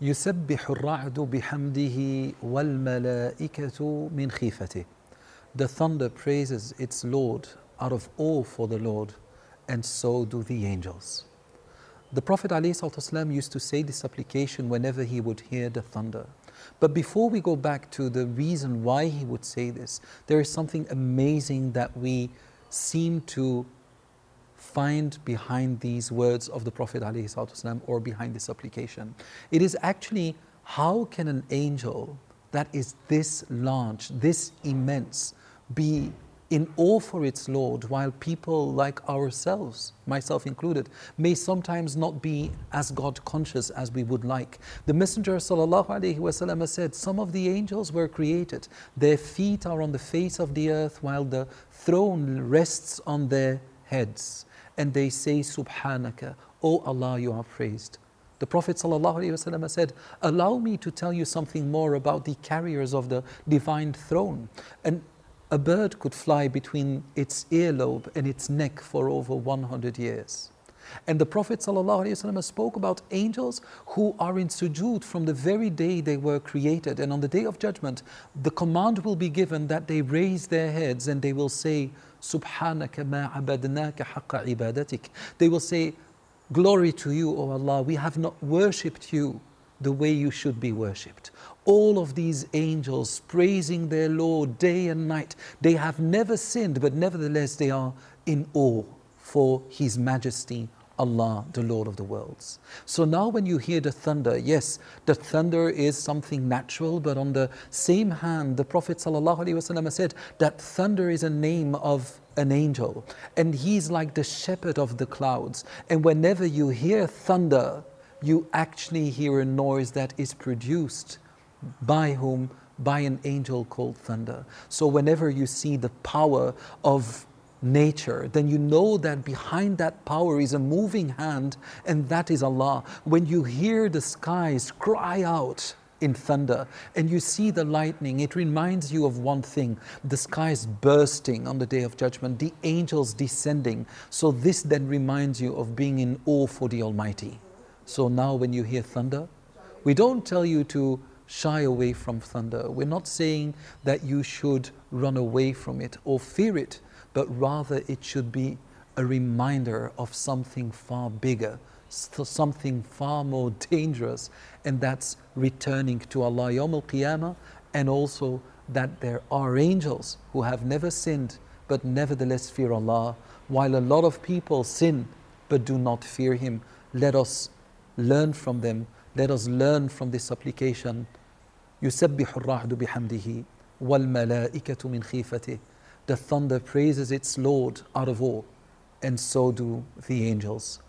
يسبح الرعد بحمده والملائكة من خيفته. The thunder praises its Lord out of awe for the Lord, and so do the angels. The Prophet ﷺ used to say this supplication whenever he would hear the thunder. But before we go back to the reason why he would say this, there is something amazing that we seem to find behind these words of the Prophet ﷺ or behind this supplication. It is actually how can an angel that is this large, this immense, be in awe for its Lord, while people like ourselves, myself included, may sometimes not be as God conscious as we would like. The Messenger وسلم, said, Some of the angels were created, their feet are on the face of the earth, while the throne rests on their heads and they say, Subhanaka, O Allah, you are praised. The Prophet ﷺ said, Allow me to tell you something more about the carriers of the divine throne. And a bird could fly between its earlobe and its neck for over 100 years. And the Prophet ﷺ spoke about angels who are in sujood from the very day they were created. And on the day of judgment, the command will be given that they raise their heads and they will say, Subhanaka ma abadnaka haqqa ibadatik. They will say, Glory to you, O Allah, we have not worshipped you the way you should be worshipped. All of these angels praising their Lord day and night, they have never sinned, but nevertheless they are in awe for His majesty, Allah, the Lord of the worlds. So now, when you hear the thunder, yes, the thunder is something natural, but on the same hand, the Prophet ﷺ said that thunder is a name of an angel, and he's like the shepherd of the clouds. And whenever you hear thunder, you actually hear a noise that is produced by whom? By an angel called thunder. So, whenever you see the power of nature, then you know that behind that power is a moving hand, and that is Allah. When you hear the skies cry out, in thunder and you see the lightning, it reminds you of one thing the skies bursting on the day of judgment, the angels descending. So, this then reminds you of being in awe for the Almighty. So, now when you hear thunder, we don't tell you to shy away from thunder. We're not saying that you should run away from it or fear it but rather it should be a reminder of something far bigger, something far more dangerous, and that's returning to Allah Yawm al Qiyamah, and also that there are angels who have never sinned but nevertheless fear Allah, while a lot of people sin but do not fear Him. Let us learn from them. Let us learn from this supplication. يسبح الرعد بحمده والملائكة من خيفته the thunder praises its Lord out of awe, and so do the angels.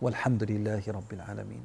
Walhamdulillahi Rabbil Alameen.